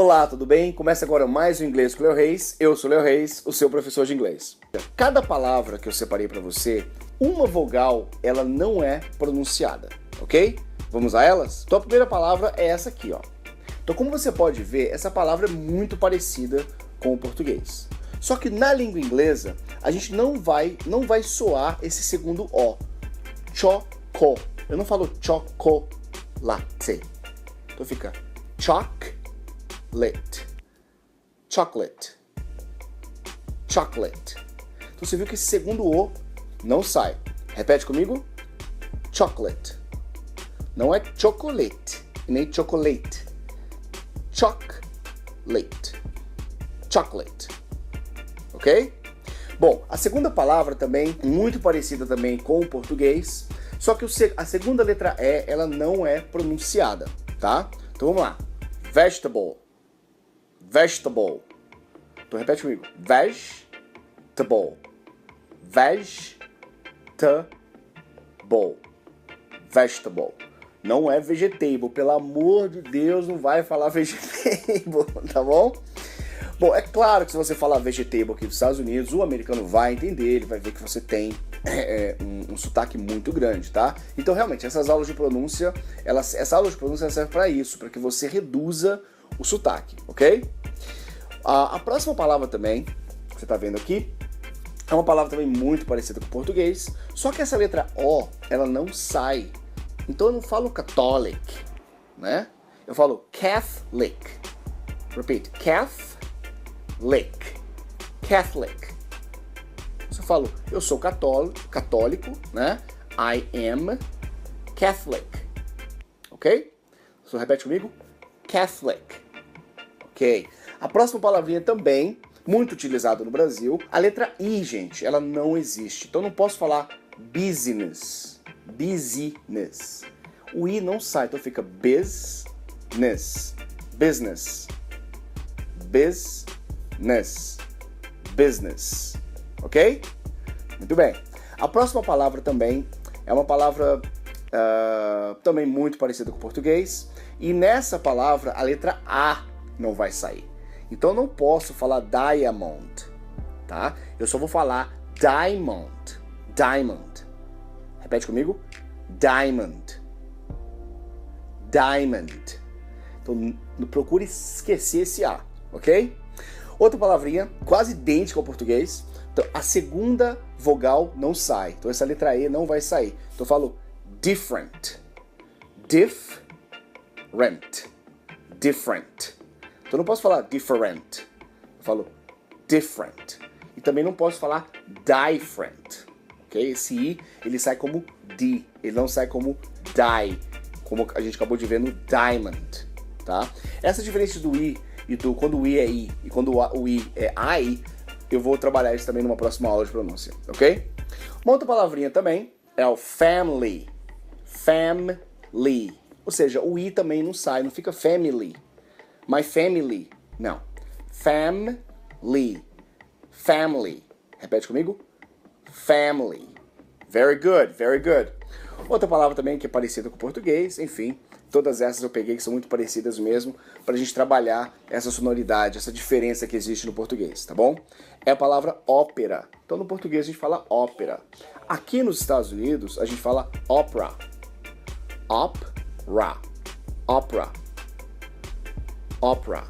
Olá, tudo bem? Começa agora mais um Inglês com o Leo Reis. Eu sou o Leo Reis, o seu professor de inglês. Cada palavra que eu separei para você, uma vogal, ela não é pronunciada, ok? Vamos a elas? Então a primeira palavra é essa aqui, ó. Então como você pode ver, essa palavra é muito parecida com o português. Só que na língua inglesa, a gente não vai, não vai soar esse segundo O. Choco. Eu não falo chocolate. Então fica chocolate. Chocolate. Chocolate. Então você viu que esse segundo O não sai. Repete comigo. Chocolate. Não é chocolate, nem chocolate. Chocolate. Chocolate. Ok? Bom, a segunda palavra também, muito parecida também com o português, só que a segunda letra E, ela não é pronunciada, tá? Então vamos lá. Vegetable. Vegetable. Então repete comigo. Vegetable. Vegetable. Vegetable. Não é vegetable. Pelo amor de Deus, não vai falar vegetable, tá bom? Bom, é claro que se você falar vegetable aqui dos Estados Unidos, o americano vai entender, ele vai ver que você tem é, é, um, um, sotaque muito grande, tá? Então, realmente, essas aulas de pronúncia, elas, essa aula de pronúncia serve para isso, para que você reduza o sotaque, ok? A, a próxima palavra também, que você está vendo aqui, é uma palavra também muito parecida com o português, só que essa letra O, ela não sai. Então eu não falo catholic, né? Eu falo Catholic. Repeat, Catholic. Catholic. Catholic. Você fala, eu sou católico, católico, né? I am Catholic. Ok? Você repete comigo? Catholic. Ok. A próxima palavrinha também, muito utilizada no Brasil, a letra I, gente, ela não existe. Então não posso falar business. Business. O I não sai, então fica. Business. Business business. Business. Ok? Muito bem. A próxima palavra também é uma palavra uh, também muito parecida com o português. E nessa palavra a letra A não vai sair. Então eu não posso falar diamond, tá? Eu só vou falar diamond. Diamond. Repete comigo. Diamond. Diamond. Então procure esquecer esse A, ok? Outra palavrinha, quase idêntica ao português. Então, a segunda vogal não sai. Então, essa letra E não vai sair. Então, eu falo different. Different. Different. Então, eu não posso falar different. Eu falo different. E também não posso falar different. Ok? Esse I, ele sai como D. Ele não sai como die. Como a gente acabou de ver no diamond. Tá? Essa diferença do I e do quando o I é I e quando o I é AI, eu vou trabalhar isso também numa próxima aula de pronúncia, ok? Uma outra palavrinha também é o family. Family. Ou seja, o I também não sai, não fica family. My family. Não. Family. Family. Repete comigo. Family. Very good, very good. Outra palavra também que é parecida com o português, enfim, Todas essas eu peguei que são muito parecidas mesmo, para a gente trabalhar essa sonoridade, essa diferença que existe no português, tá bom? É a palavra ópera. Então no português a gente fala ópera. Aqui nos Estados Unidos a gente fala opera. Opera. Opera. Opera.